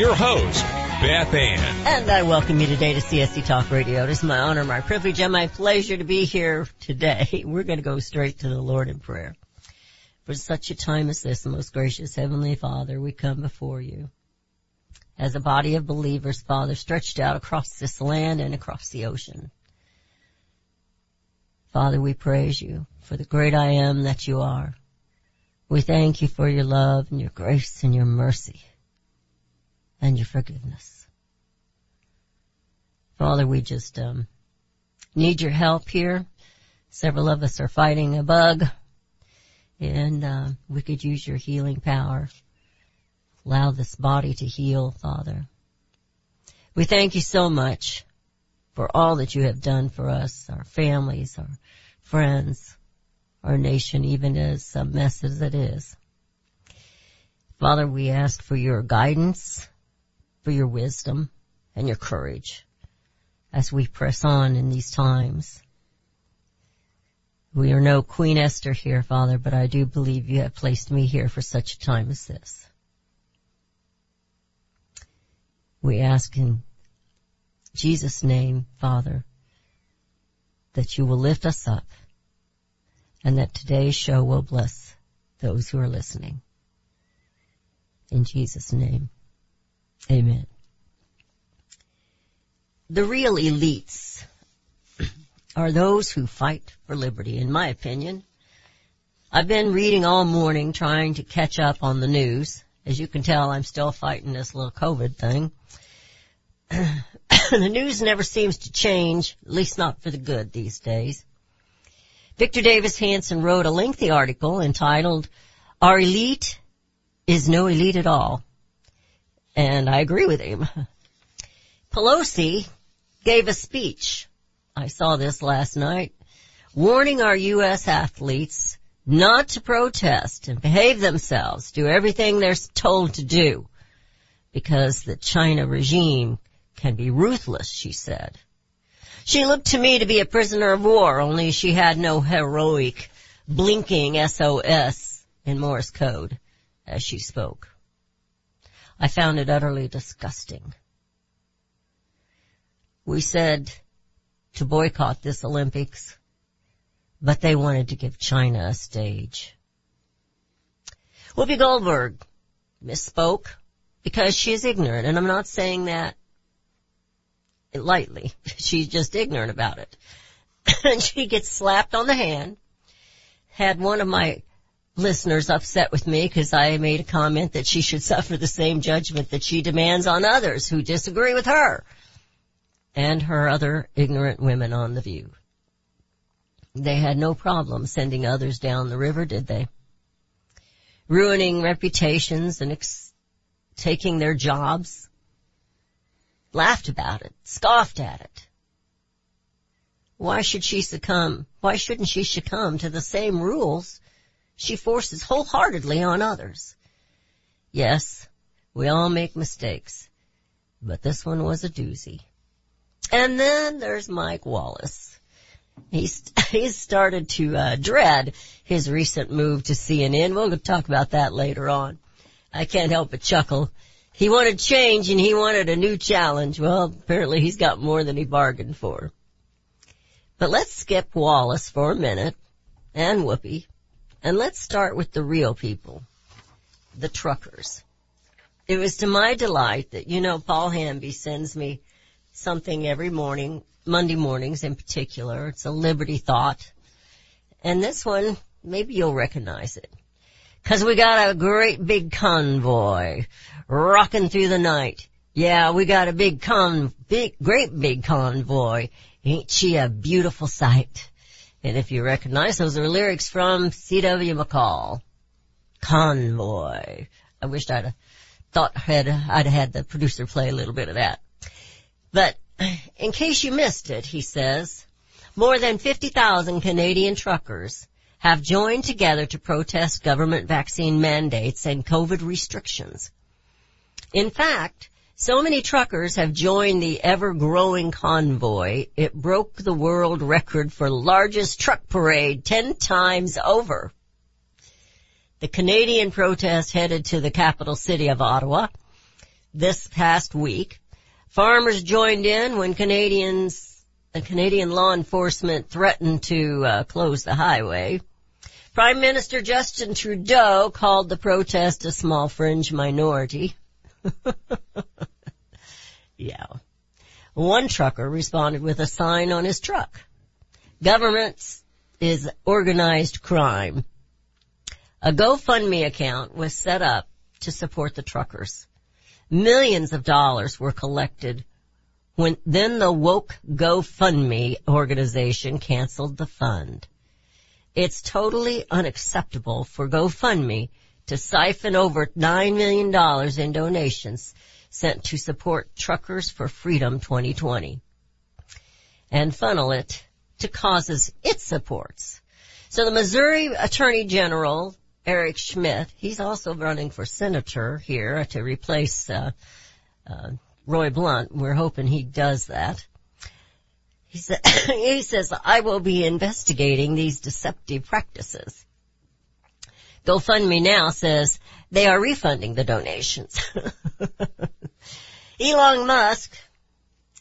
your host, Beth Ann. And I welcome you today to CSC Talk Radio. It is my honor, my privilege, and my pleasure to be here today. We're going to go straight to the Lord in prayer. For such a time as this, most gracious Heavenly Father, we come before you as a body of believers, Father, stretched out across this land and across the ocean. Father, we praise you for the great I am that you are. We thank you for your love and your grace and your mercy and your forgiveness. Father, we just um, need your help here. Several of us are fighting a bug, and uh, we could use your healing power. Allow this body to heal, Father. We thank you so much for all that you have done for us, our families, our friends, our nation, even as a mess as it is. Father, we ask for your guidance for your wisdom and your courage as we press on in these times. We are no Queen Esther here, Father, but I do believe you have placed me here for such a time as this. We ask in Jesus' name, Father, that you will lift us up and that today's show will bless those who are listening. In Jesus' name. Amen. The real elites are those who fight for liberty, in my opinion. I've been reading all morning trying to catch up on the news. As you can tell, I'm still fighting this little COVID thing. the news never seems to change, at least not for the good these days. Victor Davis Hanson wrote a lengthy article entitled, Our Elite is No Elite at All. And I agree with him. Pelosi gave a speech. I saw this last night warning our U.S. athletes not to protest and behave themselves, do everything they're told to do because the China regime can be ruthless, she said. She looked to me to be a prisoner of war, only she had no heroic blinking SOS in Morse code as she spoke. I found it utterly disgusting. We said to boycott this Olympics, but they wanted to give China a stage. Whoopi Goldberg misspoke because she is ignorant, and I'm not saying that lightly. She's just ignorant about it. and she gets slapped on the hand. Had one of my listeners upset with me because I made a comment that she should suffer the same judgment that she demands on others who disagree with her and her other ignorant women on the view. They had no problem sending others down the river, did they? Ruining reputations and ex- taking their jobs. Laughed about it, scoffed at it. Why should she succumb? Why shouldn't she succumb to the same rules she forces wholeheartedly on others. Yes, we all make mistakes, but this one was a doozy. And then there's Mike Wallace. He's, he's started to uh, dread his recent move to CNN. We'll talk about that later on. I can't help but chuckle. He wanted change and he wanted a new challenge. Well, apparently he's got more than he bargained for. But let's skip Wallace for a minute and Whoopi and let's start with the real people, the truckers. It was to my delight that, you know, Paul Hamby sends me something every morning, Monday mornings in particular. It's a Liberty Thought. And this one, maybe you'll recognize it. Cause we got a great big convoy rocking through the night. Yeah, we got a big con, big, great big convoy. Ain't she a beautiful sight? And if you recognize, those are lyrics from C.W. McCall. Convoy. I wished I'd thought had I'd had the producer play a little bit of that. But in case you missed it, he says, more than 50,000 Canadian truckers have joined together to protest government vaccine mandates and COVID restrictions. In fact, so many truckers have joined the ever-growing convoy, it broke the world record for largest truck parade 10 times over. The Canadian protest headed to the capital city of Ottawa this past week. Farmers joined in when Canadians, the Canadian law enforcement threatened to uh, close the highway. Prime Minister Justin Trudeau called the protest a small fringe minority. yeah. One trucker responded with a sign on his truck. Governments is organized crime. A GoFundMe account was set up to support the truckers. Millions of dollars were collected when then the woke GoFundMe organization canceled the fund. It's totally unacceptable for GoFundMe to siphon over $9 million in donations sent to support Truckers for Freedom 2020 and funnel it to causes it supports. So the Missouri Attorney General, Eric Schmitt, he's also running for senator here to replace uh, uh, Roy Blunt. We're hoping he does that. He, sa- he says, I will be investigating these deceptive practices. GoFundMe now says they are refunding the donations. Elon Musk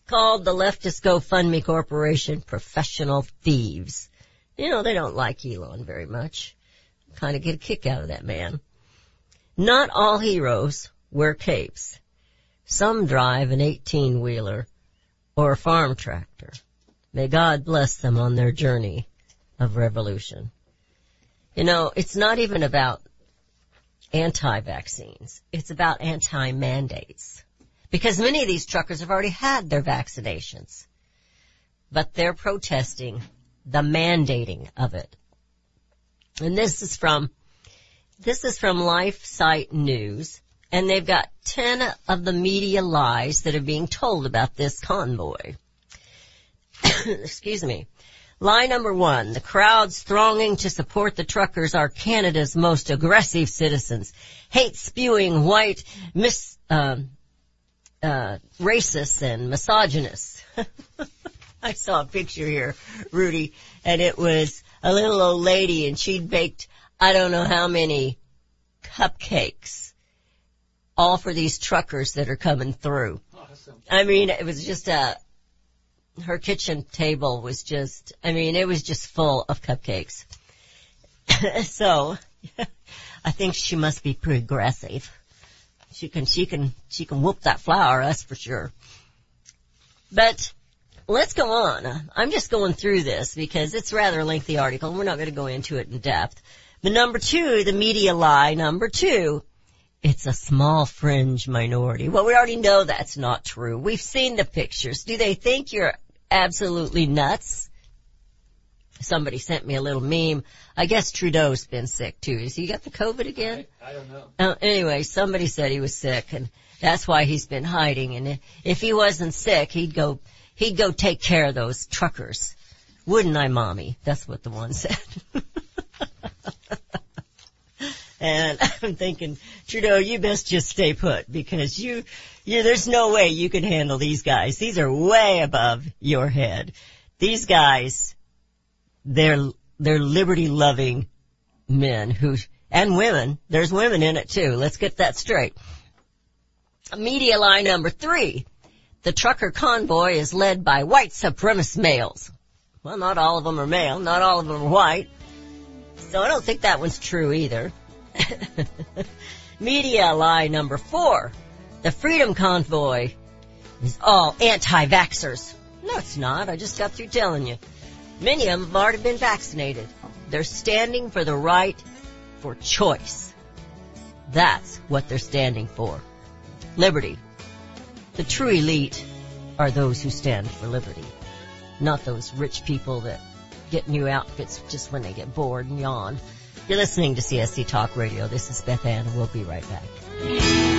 called the leftist GoFundMe corporation professional thieves. You know, they don't like Elon very much. Kind of get a kick out of that man. Not all heroes wear capes. Some drive an 18 wheeler or a farm tractor. May God bless them on their journey of revolution. You know, it's not even about anti-vaccines. It's about anti-mandates. Because many of these truckers have already had their vaccinations. But they're protesting the mandating of it. And this is from, this is from LifeSite News. And they've got 10 of the media lies that are being told about this convoy. Excuse me. Lie number one, the crowds thronging to support the truckers are Canada's most aggressive citizens. Hate spewing white, mis, uh, uh, racists and misogynists. I saw a picture here, Rudy, and it was a little old lady and she'd baked I don't know how many cupcakes all for these truckers that are coming through. Awesome. I mean, it was just a, her kitchen table was just, I mean, it was just full of cupcakes. so, I think she must be progressive. She can, she can, she can whoop that flour, that's for sure. But, let's go on. I'm just going through this because it's rather a lengthy article and we're not going to go into it in depth. But number two, the media lie, number two, it's a small fringe minority. Well, we already know that's not true. We've seen the pictures. Do they think you're absolutely nuts? Somebody sent me a little meme. I guess Trudeau's been sick too. Has he got the COVID again? I, I don't know. Uh, anyway, somebody said he was sick and that's why he's been hiding. And if he wasn't sick, he'd go, he'd go take care of those truckers. Wouldn't I, mommy? That's what the one said. and I'm thinking, Trudeau, you best just stay put because you, you, there's no way you can handle these guys. These are way above your head. These guys, they're, they're liberty loving men who, and women. There's women in it too. Let's get that straight. Media lie number three. The trucker convoy is led by white supremacist males. Well, not all of them are male. Not all of them are white. So I don't think that one's true either. Media lie number four. The Freedom Convoy is all anti-vaxxers. No, it's not. I just got through telling you. Many of them have already been vaccinated. They're standing for the right for choice. That's what they're standing for. Liberty. The true elite are those who stand for liberty, not those rich people that get new outfits just when they get bored and yawn. You're listening to CSC Talk Radio. This is Beth Ann we'll be right back.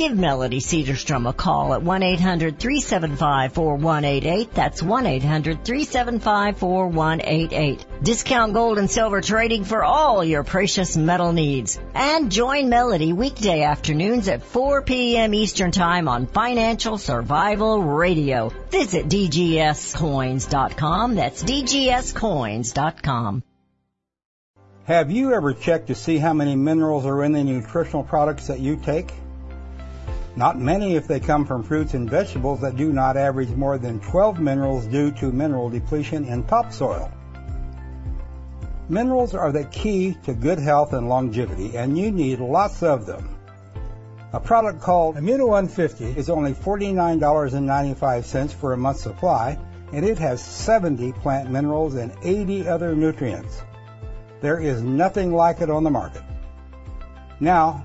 Give Melody Cedarstrom a call at 1-800-375-4188. That's 1-800-375-4188. Discount gold and silver trading for all your precious metal needs. And join Melody weekday afternoons at 4 p.m. Eastern Time on Financial Survival Radio. Visit dgscoins.com. That's dgscoins.com. Have you ever checked to see how many minerals are in the nutritional products that you take? Not many if they come from fruits and vegetables that do not average more than 12 minerals due to mineral depletion in topsoil. Minerals are the key to good health and longevity, and you need lots of them. A product called Immuno 150 is only $49.95 for a month's supply, and it has 70 plant minerals and 80 other nutrients. There is nothing like it on the market. Now,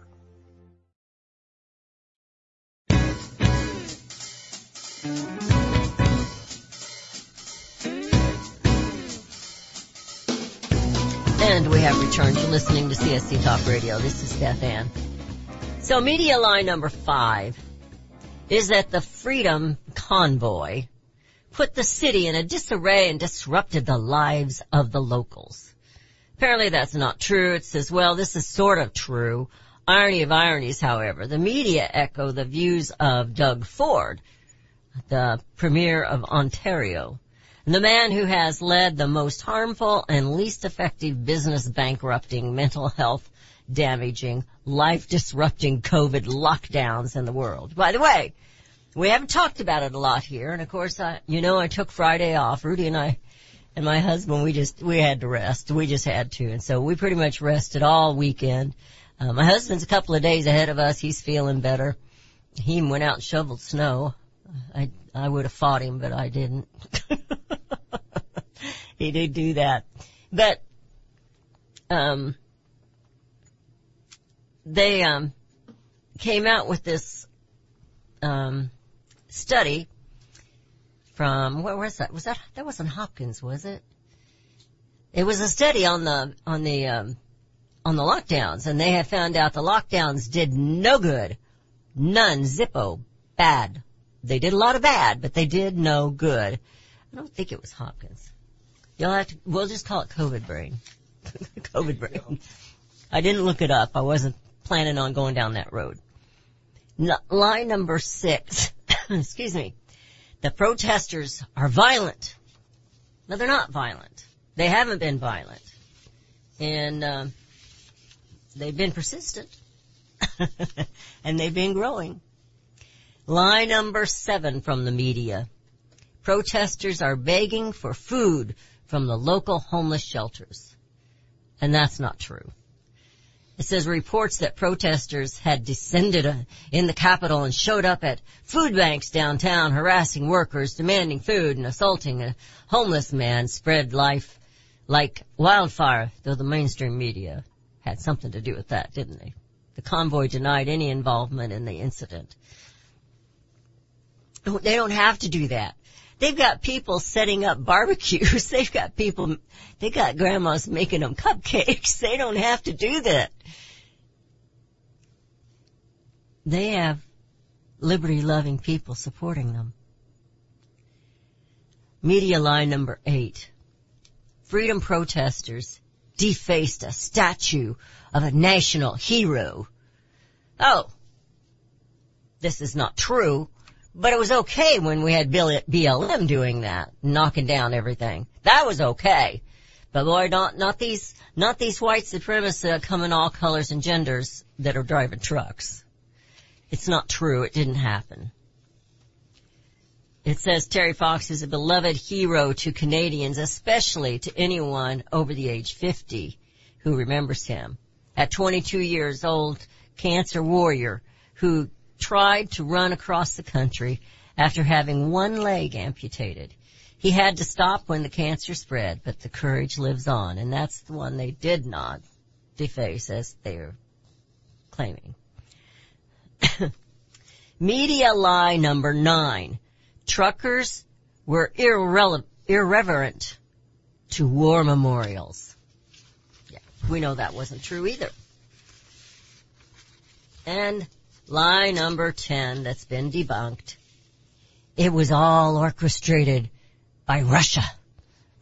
And we have returned to listening to CSC Talk Radio. This is Beth Ann. So media line number five is that the Freedom Convoy put the city in a disarray and disrupted the lives of the locals. Apparently that's not true. It says, well, this is sort of true. Irony of ironies, however. The media echo the views of Doug Ford, the Premier of Ontario, the man who has led the most harmful and least effective business bankrupting, mental health damaging, life disrupting COVID lockdowns in the world. By the way, we haven't talked about it a lot here, and of course, I, you know, I took Friday off. Rudy and I, and my husband, we just, we had to rest. We just had to, and so we pretty much rested all weekend. Uh, my husband's a couple of days ahead of us. He's feeling better. He went out and shoveled snow. I, I would have fought him, but I didn't. he did do that. But, um, they, um, came out with this, um, study from, where was that? Was that, that wasn't Hopkins, was it? It was a study on the, on the, um, on the lockdowns and they had found out the lockdowns did no good. None. Zippo. Bad. They did a lot of bad, but they did no good. I don't think it was Hopkins. You'll have to, we'll just call it COVID brain. COVID brain. I didn't look it up. I wasn't planning on going down that road. Line number six. Excuse me. The protesters are violent. No, they're not violent. They haven't been violent. And, um, they've been persistent. and they've been growing. Line number seven from the media. Protesters are begging for food from the local homeless shelters. And that's not true. It says reports that protesters had descended uh, in the capital and showed up at food banks downtown harassing workers, demanding food and assaulting a homeless man spread life like wildfire, though the mainstream media had something to do with that, didn't they? The convoy denied any involvement in the incident. They don't have to do that. They've got people setting up barbecues. They've got people, they got grandmas making them cupcakes. They don't have to do that. They have liberty loving people supporting them. Media line number eight. Freedom protesters defaced a statue of a national hero. Oh, this is not true, but it was okay when we had BLM doing that, knocking down everything. That was okay. But boy, not, not these, not these white supremacists that come in all colors and genders that are driving trucks. It's not true. It didn't happen. It says Terry Fox is a beloved hero to Canadians, especially to anyone over the age 50 who remembers him. At 22 years old, cancer warrior who tried to run across the country after having one leg amputated. He had to stop when the cancer spread, but the courage lives on, and that's the one they did not deface as they're claiming. Media lie number nine truckers were irrele- irreverent to war memorials. Yeah, we know that wasn't true either. And lie number 10 that's been debunked. It was all orchestrated by Russia.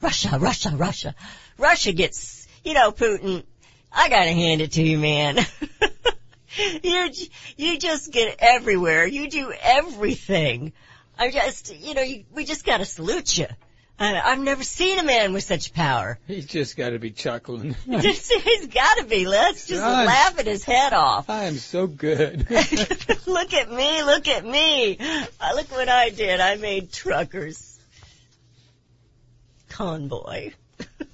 Russia, Russia, Russia. Russia gets, you know, Putin, I gotta hand it to you, man. you, you just get everywhere. You do everything. I just, you know, you, we just gotta salute you. I've never seen a man with such power. He's just got to be chuckling. he's got to be. Let's just Gosh, laugh at his head off. I am so good. look at me. Look at me. Uh, look what I did. I made truckers. Convoy.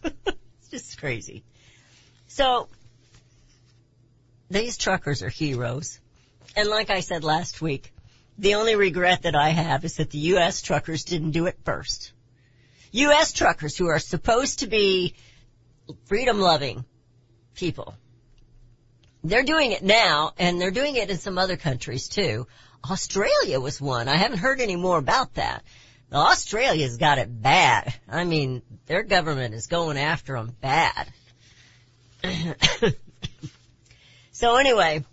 it's just crazy. So, these truckers are heroes. And like I said last week, the only regret that I have is that the U.S. truckers didn't do it first. U.S. truckers who are supposed to be freedom loving people. They're doing it now and they're doing it in some other countries too. Australia was one. I haven't heard any more about that. Australia's got it bad. I mean, their government is going after them bad. so anyway,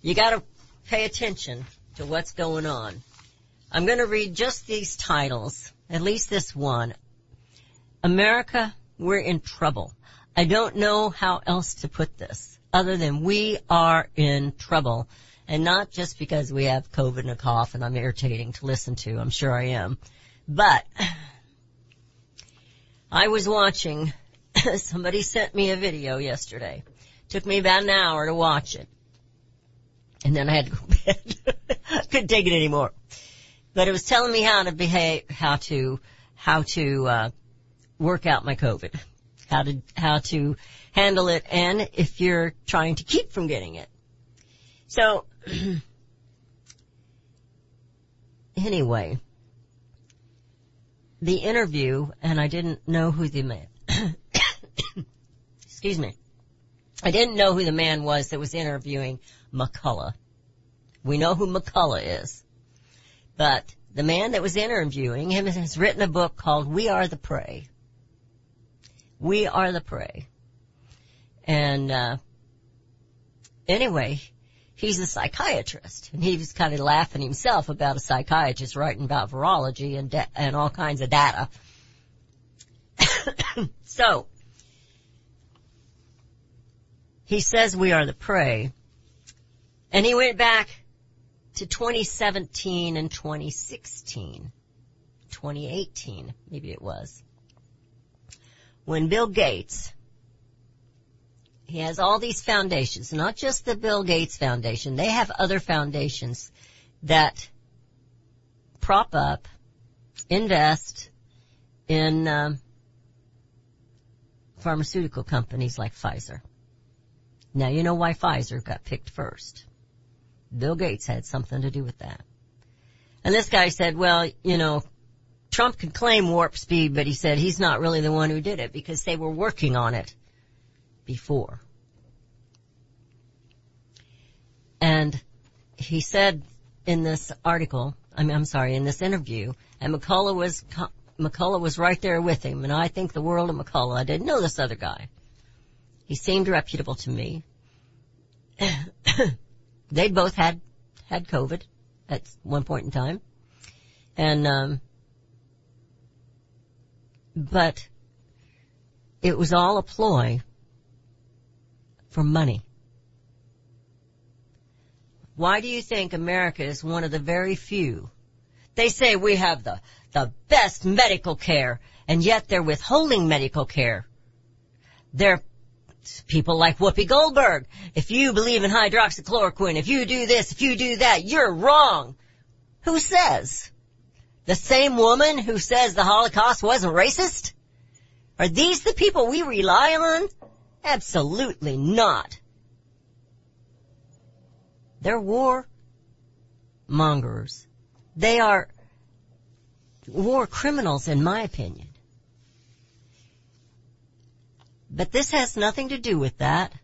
you gotta pay attention to what's going on. I'm to read just these titles, at least this one. America, we're in trouble. I don't know how else to put this other than we are in trouble. And not just because we have COVID and a cough and I'm irritating to listen to. I'm sure I am. But I was watching, somebody sent me a video yesterday. Took me about an hour to watch it and then I had to go to bed. Couldn't take it anymore. But it was telling me how to behave, how to, how to, uh, work out my COVID. How to, how to handle it and if you're trying to keep from getting it. So, anyway, the interview, and I didn't know who the man, excuse me, I didn't know who the man was that was interviewing McCullough. We know who McCullough is. But the man that was interviewing him has written a book called We Are the Prey. We Are the Prey. And, uh, anyway, he's a psychiatrist and he was kind of laughing himself about a psychiatrist writing about virology and, and all kinds of data. so, he says we are the prey and he went back to 2017 and 2016, 2018, maybe it was, when Bill Gates, he has all these foundations, not just the Bill Gates Foundation, they have other foundations that prop up, invest in um, pharmaceutical companies like Pfizer. Now you know why Pfizer got picked first. Bill Gates had something to do with that. And this guy said, well, you know, Trump could claim warp speed, but he said he's not really the one who did it because they were working on it before. And he said in this article, I mean, I'm sorry, in this interview, and McCullough was, McCullough was right there with him, and I think the world of McCullough. I didn't know this other guy. He seemed reputable to me. They'd both had, had COVID at one point in time. And, um, but it was all a ploy for money. Why do you think America is one of the very few? They say we have the, the best medical care, and yet they're withholding medical care. They're people like Whoopi Goldberg. If you believe in hydroxychloroquine, if you do this, if you do that, you're wrong. Who says? The same woman who says the Holocaust wasn't racist? Are these the people we rely on? Absolutely not. They're war mongers. They are war criminals in my opinion. But this has nothing to do with that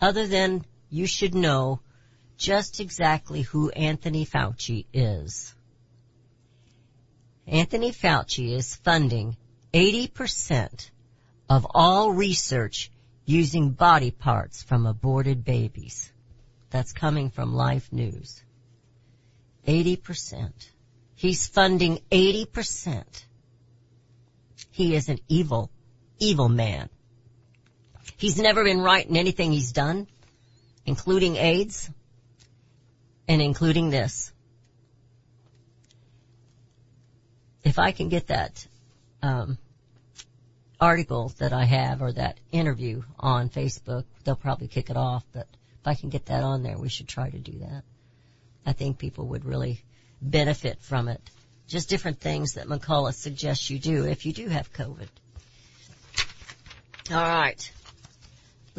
other than you should know just exactly who Anthony Fauci is. Anthony Fauci is funding 80% of all research using body parts from aborted babies. That's coming from Life News. 80%. He's funding 80%. He is an evil, evil man. He's never been right in anything he's done, including AIDS and including this. If I can get that um, article that I have or that interview on Facebook, they'll probably kick it off, but if I can get that on there, we should try to do that. I think people would really benefit from it. Just different things that McCullough suggests you do if you do have COVID. All right.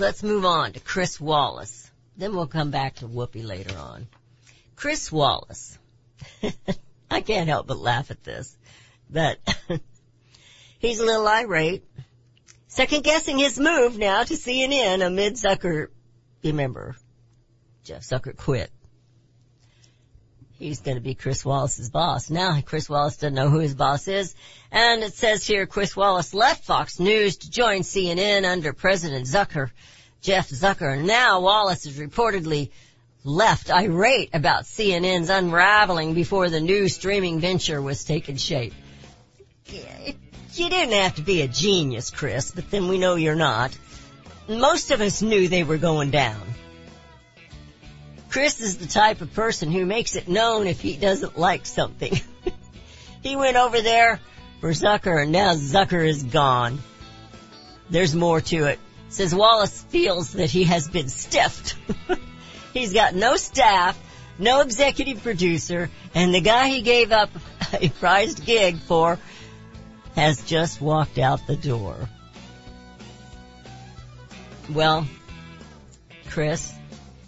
Let's move on to Chris Wallace. Then we'll come back to Whoopi later on. Chris Wallace. I can't help but laugh at this. But he's a little irate. Second guessing his move now to CNN amid Zucker, remember, Jeff Zucker quit he's going to be Chris Wallace's boss. Now Chris Wallace doesn't know who his boss is. And it says here Chris Wallace left Fox News to join CNN under President Zucker, Jeff Zucker. Now Wallace is reportedly left irate about CNN's unraveling before the new streaming venture was taking shape. You didn't have to be a genius, Chris, but then we know you're not. Most of us knew they were going down. Chris is the type of person who makes it known if he doesn't like something. he went over there for Zucker and now Zucker is gone. There's more to it. Says Wallace feels that he has been stiffed. He's got no staff, no executive producer, and the guy he gave up a prized gig for has just walked out the door. Well, Chris,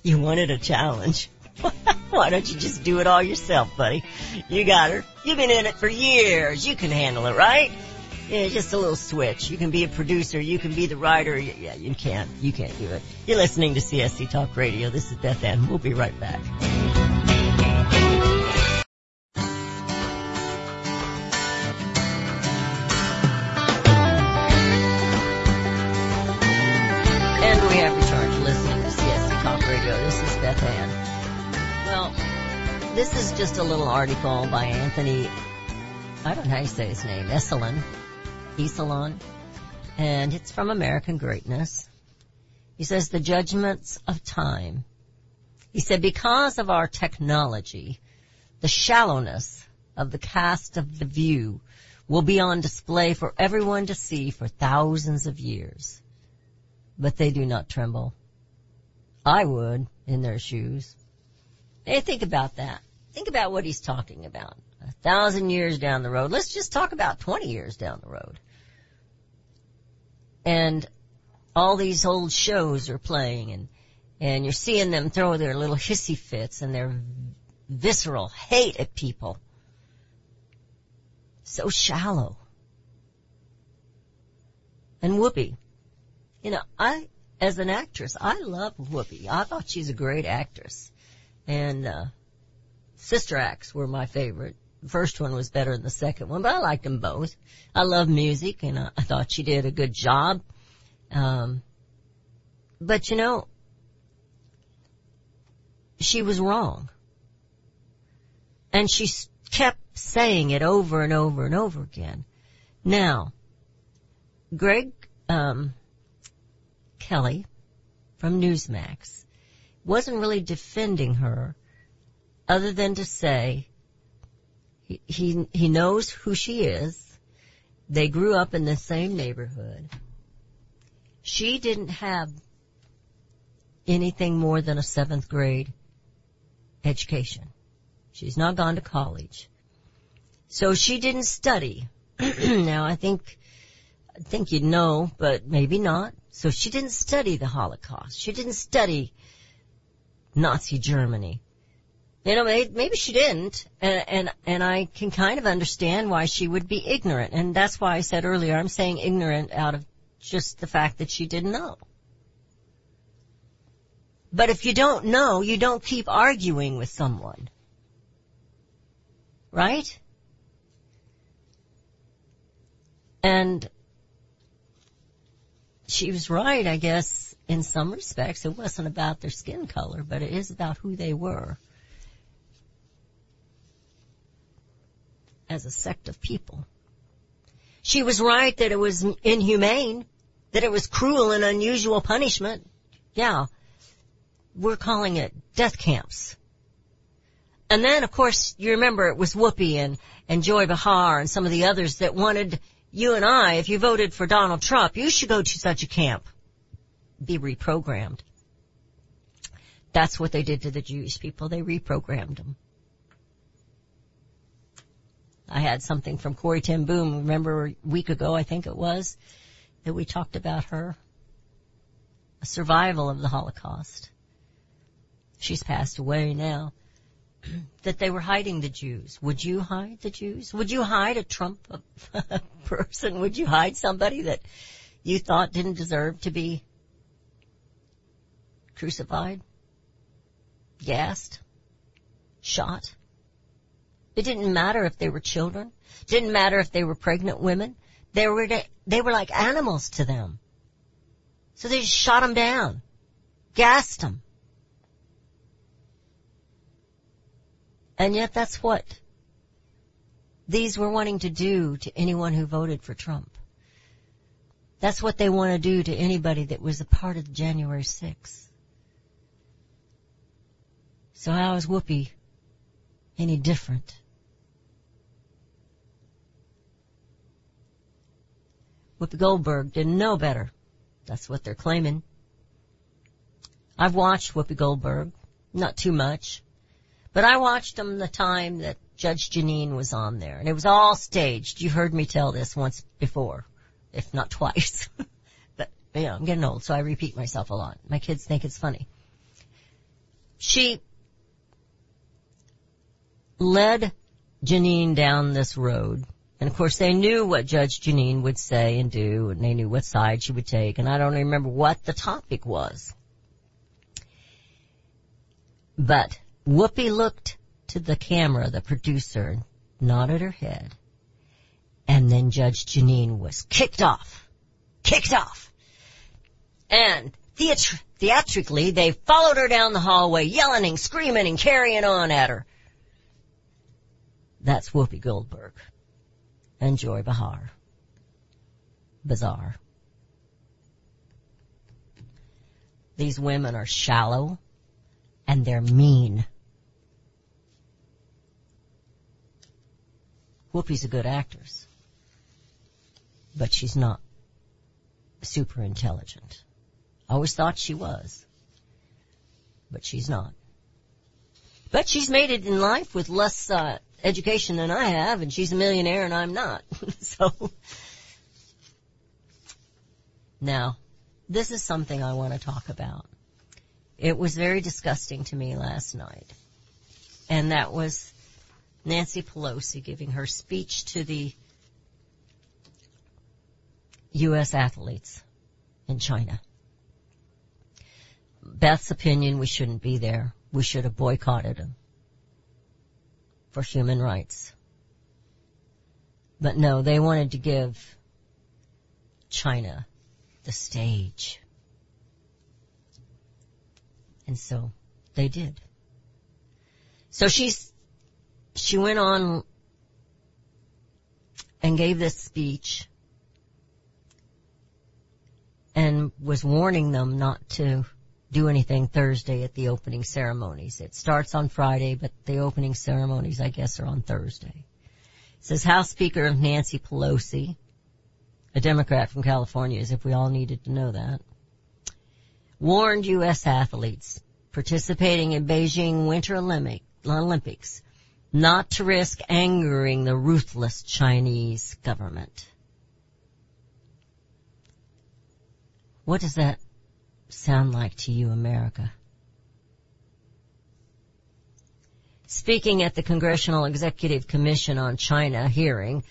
you wanted a challenge. Why don't you just do it all yourself, buddy? You got her. You've been in it for years. You can handle it, right? Yeah, just a little switch. You can be a producer. You can be the writer. Yeah, you can't. You can't do it. You're listening to CSC Talk Radio. This is Beth Ann. We'll be right back. Well, this is just a little article by Anthony, I don't know how you say his name, Esolen, Esolen, and it's from American Greatness. He says the judgments of time. He said because of our technology, the shallowness of the cast of the view will be on display for everyone to see for thousands of years. But they do not tremble. I would in their shoes. Hey, think about that. Think about what he's talking about. A thousand years down the road. Let's just talk about 20 years down the road. And all these old shows are playing and, and you're seeing them throw their little hissy fits and their visceral hate at people. So shallow. And Whoopi. You know, I, as an actress, I love Whoopi. I thought she's a great actress. And, uh, Sister Acts were my favorite. The first one was better than the second one, but I liked them both. I love music and I, I thought she did a good job. Um, but you know, she was wrong. And she kept saying it over and over and over again. Now, Greg, um, Kelly from Newsmax wasn't really defending her other than to say he, he, he knows who she is. They grew up in the same neighborhood. She didn't have anything more than a seventh grade education. She's not gone to college. So she didn't study. now I think, I think you'd know, but maybe not. So she didn't study the Holocaust. She didn't study Nazi Germany. You know, maybe she didn't, and, and, and I can kind of understand why she would be ignorant, and that's why I said earlier, I'm saying ignorant out of just the fact that she didn't know. But if you don't know, you don't keep arguing with someone. Right? And she was right, I guess, in some respects. It wasn't about their skin color, but it is about who they were as a sect of people. She was right that it was inhumane, that it was cruel and unusual punishment. Yeah. We're calling it death camps. And then, of course, you remember it was Whoopi and, and Joy Behar and some of the others that wanted you and I, if you voted for Donald Trump, you should go to such a camp. Be reprogrammed. That's what they did to the Jewish people. They reprogrammed them. I had something from Corrie ten Boom, remember a week ago, I think it was, that we talked about her. A survival of the Holocaust. She's passed away now. That they were hiding the Jews. Would you hide the Jews? Would you hide a Trump person? Would you hide somebody that you thought didn't deserve to be crucified? Gassed? Shot? It didn't matter if they were children. Didn't matter if they were pregnant women. They were, they were like animals to them. So they just shot them down. Gassed them. And yet that's what these were wanting to do to anyone who voted for Trump. That's what they want to do to anybody that was a part of January 6th. So how is Whoopi any different? Whoopi Goldberg didn't know better. That's what they're claiming. I've watched Whoopi Goldberg, not too much. But I watched them the time that Judge Jeanine was on there, and it was all staged. You heard me tell this once before, if not twice. but, you know, I'm getting old, so I repeat myself a lot. My kids think it's funny. She led Jeanine down this road, and of course they knew what Judge Jeanine would say and do, and they knew what side she would take, and I don't remember what the topic was. But Whoopi looked to the camera, the producer, nodded her head, and then Judge Jeanine was kicked off. Kicked off. And theatr- theatrically, they followed her down the hallway, yelling and screaming and carrying on at her. That's Whoopi Goldberg and Joy Behar. Bizarre. These women are shallow and they're mean. Whoopi's a good actress, but she's not super intelligent. I always thought she was, but she's not. But she's made it in life with less uh, education than I have, and she's a millionaire and I'm not. so now, this is something I want to talk about. It was very disgusting to me last night, and that was Nancy Pelosi giving her speech to the U.S. athletes in China. Beth's opinion, we shouldn't be there. We should have boycotted them for human rights. But no, they wanted to give China the stage. And so they did. So she's, she went on and gave this speech and was warning them not to do anything Thursday at the opening ceremonies. It starts on Friday, but the opening ceremonies, I guess, are on Thursday. It says House Speaker Nancy Pelosi, a Democrat from California, as if we all needed to know that, warned U.S. athletes participating in Beijing Winter Olympics not to risk angering the ruthless Chinese government. What does that sound like to you, America? Speaking at the Congressional Executive Commission on China hearing,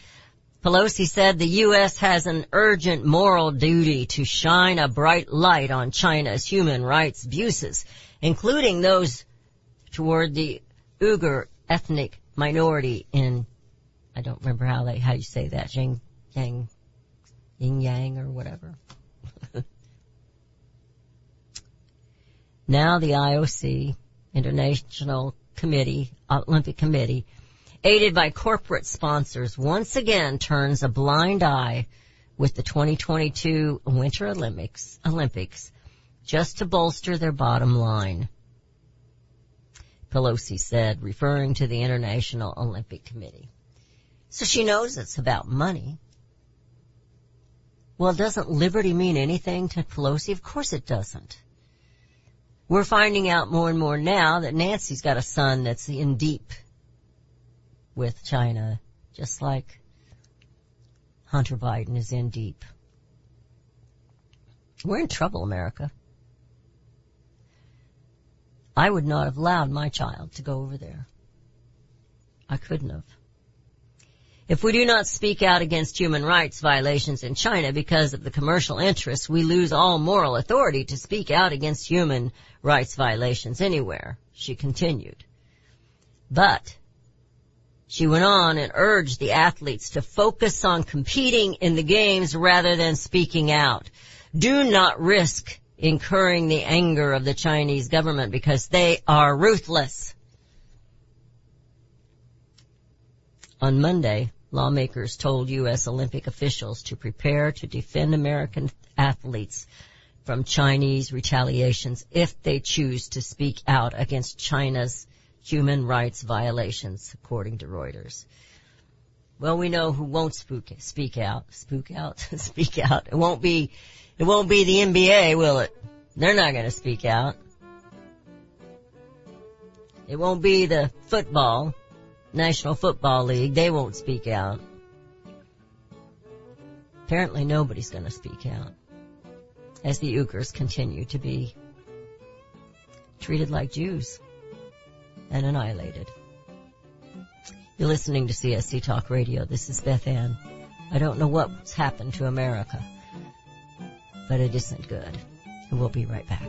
Pelosi said the U.S. has an urgent moral duty to shine a bright light on China's human rights abuses, including those toward the Uyghur ethnic minority in, I don't remember how they, how you say that, Yang, Yang, Yin Yang or whatever. now the IOC, International Committee, Olympic Committee, aided by corporate sponsors, once again turns a blind eye with the 2022 Winter Olympics, Olympics just to bolster their bottom line. Pelosi said, referring to the International Olympic Committee. So she knows it's about money. Well, doesn't liberty mean anything to Pelosi? Of course it doesn't. We're finding out more and more now that Nancy's got a son that's in deep with China, just like Hunter Biden is in deep. We're in trouble, America. I would not have allowed my child to go over there. I couldn't have. If we do not speak out against human rights violations in China because of the commercial interests, we lose all moral authority to speak out against human rights violations anywhere, she continued. But she went on and urged the athletes to focus on competing in the games rather than speaking out. Do not risk incurring the anger of the Chinese government because they are ruthless. On Monday, lawmakers told U.S. Olympic officials to prepare to defend American athletes from Chinese retaliations if they choose to speak out against China's human rights violations, according to Reuters. Well, we know who won't spook, speak out, spook out, speak out. It won't be, it won't be the NBA, will it? They're not to speak out. It won't be the football, National Football League. They won't speak out. Apparently nobody's to speak out as the Uyghurs continue to be treated like Jews and annihilated. You're listening to CSC Talk Radio. This is Beth Ann. I don't know what's happened to America, but it isn't good. We'll be right back.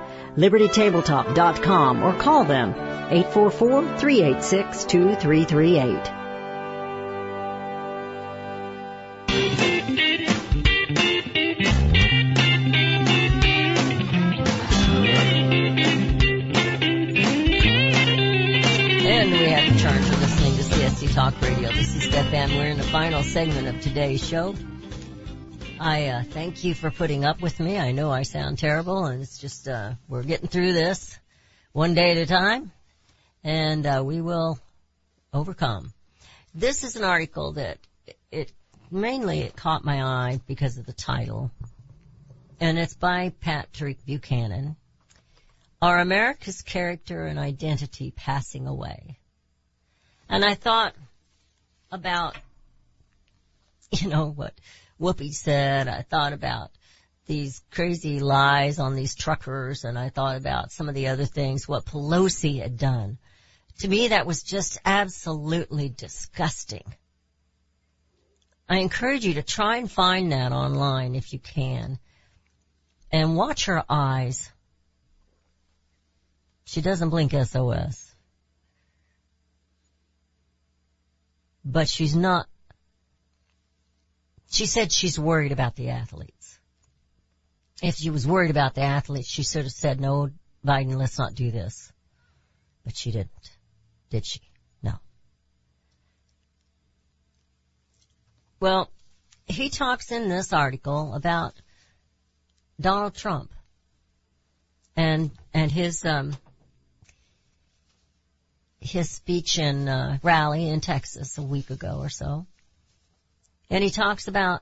libertytabletop.com or call them 844-386-2338. And we have returned to listening to CSC Talk Radio. This is Ann. We're in the final segment of today's show. I uh, thank you for putting up with me. I know I sound terrible, and it's just uh, we're getting through this one day at a time, and uh, we will overcome. This is an article that it mainly it caught my eye because of the title, and it's by Patrick Buchanan. Are America's character and identity passing away? And I thought about, you know, what Whoopi said. I thought about these crazy lies on these truckers and I thought about some of the other things, what Pelosi had done. To me that was just absolutely disgusting. I encourage you to try and find that online if you can. And watch her eyes. She doesn't blink SOS. But she's not, she said she's worried about the athletes. If she was worried about the athletes, she should have said, no, Biden, let's not do this. But she didn't. Did she? No. Well, he talks in this article about Donald Trump and and his um his speech in uh, rally in Texas a week ago or so. And he talks about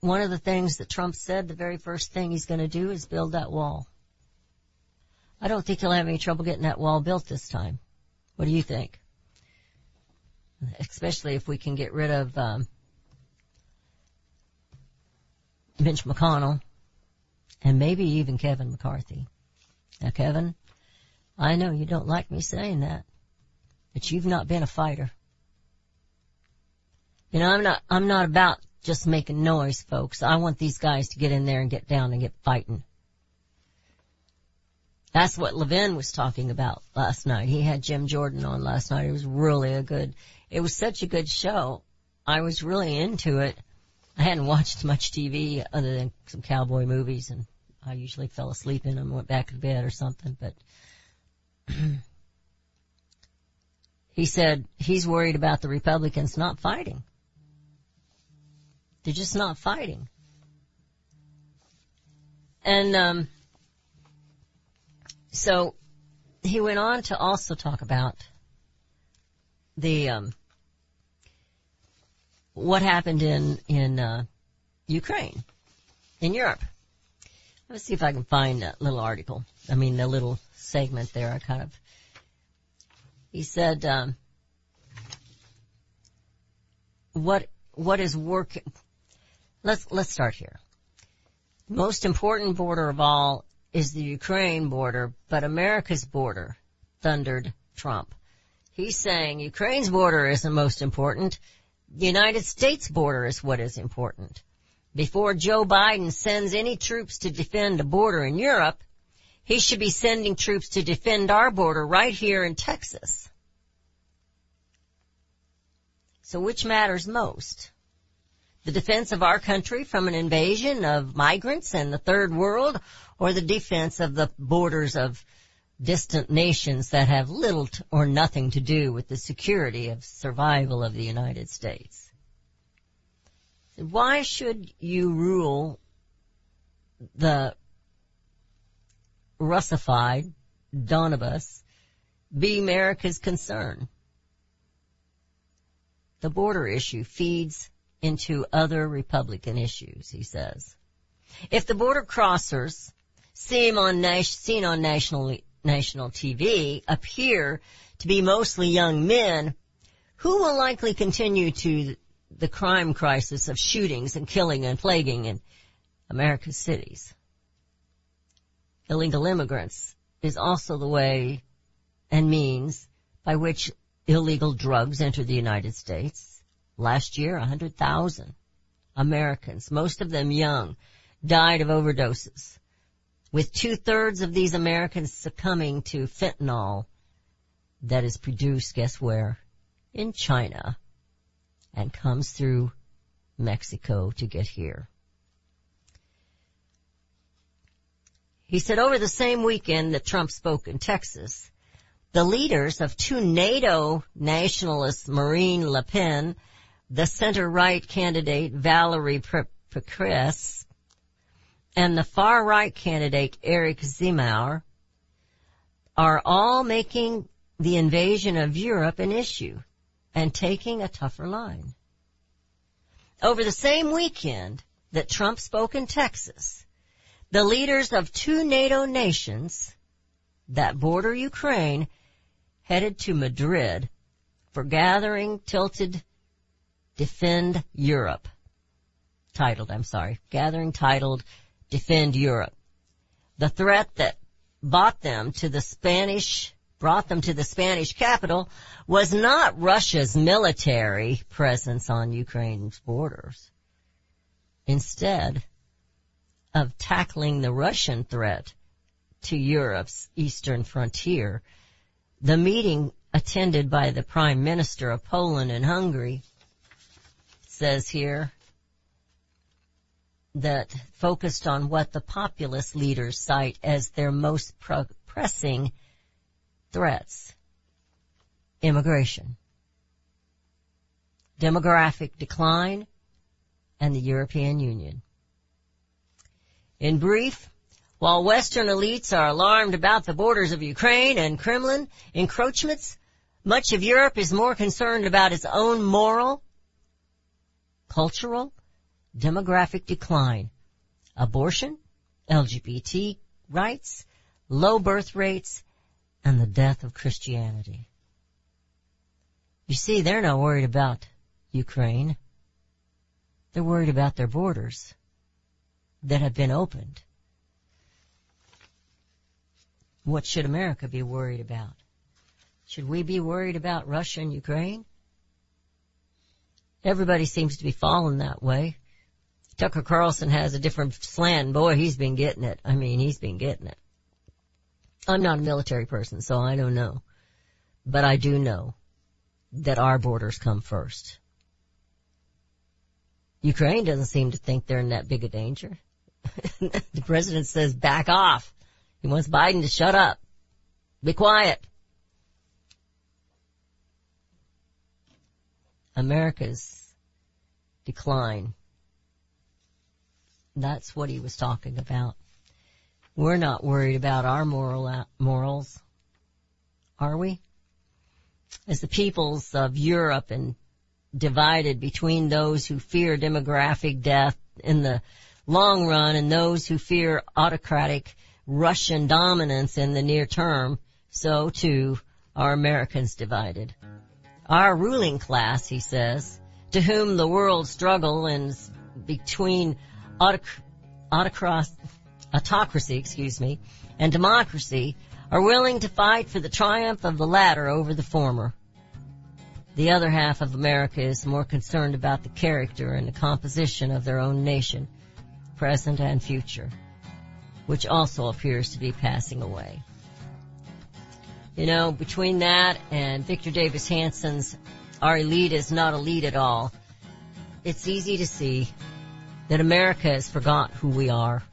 one of the things that Trump said the very first thing he's going to do is build that wall. I don't think he'll have any trouble getting that wall built this time. What do you think? Especially if we can get rid of um, Mitch McConnell and maybe even Kevin McCarthy. Now, Kevin, I know you don't like me saying that, but you've not been a fighter. You know, I'm not, I'm not about just making noise, folks. I want these guys to get in there and get down and get fighting. That's what Levin was talking about last night. He had Jim Jordan on last night. It was really a good, it was such a good show. I was really into it. I hadn't watched much TV other than some cowboy movies and I usually fell asleep in them, went back to bed or something, but he said he's worried about the Republicans not fighting. They're just not fighting. And, um, so he went on to also talk about the, um, what happened in, in, uh, Ukraine, in Europe. Let's see if I can find that little article. I mean, the little segment there. I kind of, he said, um, what, what is working? Let's, let's start here. Most important border of all is the Ukraine border, but America's border, thundered Trump. He's saying Ukraine's border isn't most important. The United States border is what is important. Before Joe Biden sends any troops to defend a border in Europe, he should be sending troops to defend our border right here in Texas. So which matters most? The defense of our country from an invasion of migrants and the third world or the defense of the borders of distant nations that have little or nothing to do with the security of survival of the United States? Why should you rule the Russified Donbas be America's concern? The border issue feeds into other Republican issues, he says. If the border crossers seen on, seen on national, national TV appear to be mostly young men, who will likely continue to the crime crisis of shootings and killing and plaguing in America's cities. Illegal immigrants is also the way and means by which illegal drugs enter the United States. Last year, 100,000 Americans, most of them young, died of overdoses, with two thirds of these Americans succumbing to fentanyl that is produced, guess where? In China and comes through Mexico to get here. He said over the same weekend that Trump spoke in Texas, the leaders of two NATO nationalists, Marine Le Pen, the center-right candidate Valerie Pécresse, and the far-right candidate Eric Zemmour, are all making the invasion of Europe an issue and taking a tougher line. Over the same weekend that Trump spoke in Texas, the leaders of two NATO nations that border Ukraine headed to Madrid for gathering tilted defend Europe. titled, I'm sorry, gathering titled Defend Europe. The threat that brought them to the Spanish, brought them to the Spanish capital was not Russia's military presence on Ukraine's borders. Instead of tackling the Russian threat to Europe's eastern frontier, the meeting attended by the Prime Minister of Poland and Hungary says here that focused on what the populist leaders cite as their most pro- pressing threats. Immigration, demographic decline, and the European Union. In brief, while Western elites are alarmed about the borders of Ukraine and Kremlin encroachments, much of Europe is more concerned about its own moral, cultural, demographic decline, abortion, LGBT rights, low birth rates, and the death of Christianity. You see, they're not worried about Ukraine. They're worried about their borders that have been opened. What should America be worried about? Should we be worried about Russia and Ukraine? Everybody seems to be falling that way. Tucker Carlson has a different slant. Boy, he's been getting it. I mean, he's been getting it. I'm not a military person, so I don't know. But I do know that our borders come first. Ukraine doesn't seem to think they're in that big a danger. the president says back off. He wants Biden to shut up. Be quiet. America's decline. That's what he was talking about. We're not worried about our moral uh, morals, are we? As the peoples of Europe and divided between those who fear demographic death in the long run and those who fear autocratic Russian dominance in the near term, so too are Americans divided. Our ruling class, he says, to whom the world struggle and between autoc- autocracy, autocracy, excuse me, and democracy are willing to fight for the triumph of the latter over the former. The other half of America is more concerned about the character and the composition of their own nation, present and future, which also appears to be passing away. You know, between that and Victor Davis Hanson's Our Elite is Not Elite at All, it's easy to see that America has forgot who we are,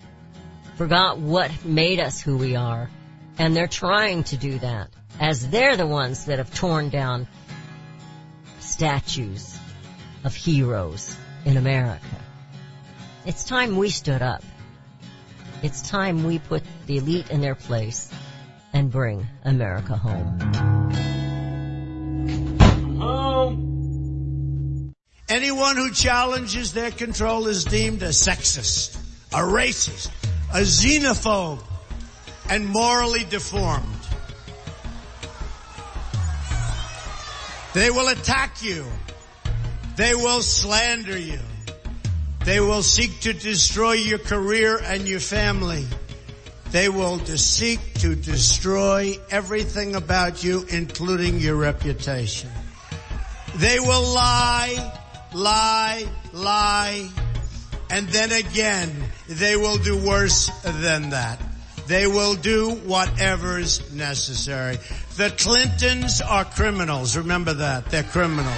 forgot what made us who we are, and they're trying to do that as they're the ones that have torn down statues of heroes in America. It's time we stood up. It's time we put the elite in their place and bring America home. Home. Anyone who challenges their control is deemed a sexist, a racist, a xenophobe, and morally deformed. They will attack you. They will slander you. They will seek to destroy your career and your family. They will seek to destroy everything about you, including your reputation. They will lie, lie, lie, and then again, they will do worse than that. They will do whatever's necessary. The Clintons are criminals. Remember that. They're criminals.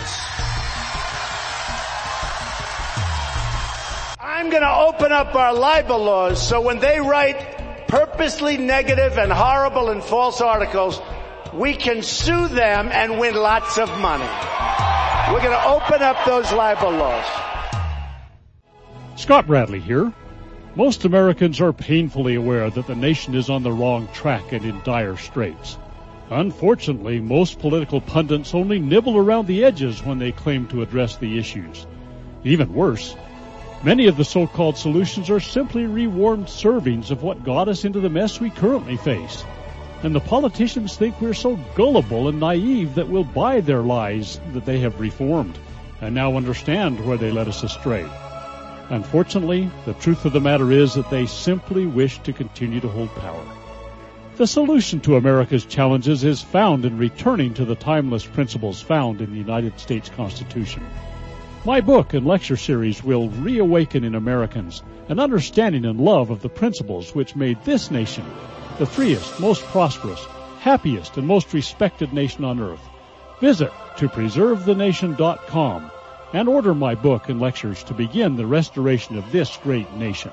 I'm to open up our libel laws so when they write purposely negative and horrible and false articles, we can sue them and win lots of money. We're going to open up those libel laws. Scott Bradley here. Most Americans are painfully aware that the nation is on the wrong track and in dire straits. Unfortunately, most political pundits only nibble around the edges when they claim to address the issues. Even worse, Many of the so-called solutions are simply rewarmed servings of what got us into the mess we currently face. And the politicians think we're so gullible and naive that we'll buy their lies that they have reformed and now understand where they led us astray. Unfortunately, the truth of the matter is that they simply wish to continue to hold power. The solution to America's challenges is found in returning to the timeless principles found in the United States Constitution. My book and lecture series will reawaken in Americans an understanding and love of the principles which made this nation the freest, most prosperous, happiest, and most respected nation on earth. Visit to preservethenation.com and order my book and lectures to begin the restoration of this great nation.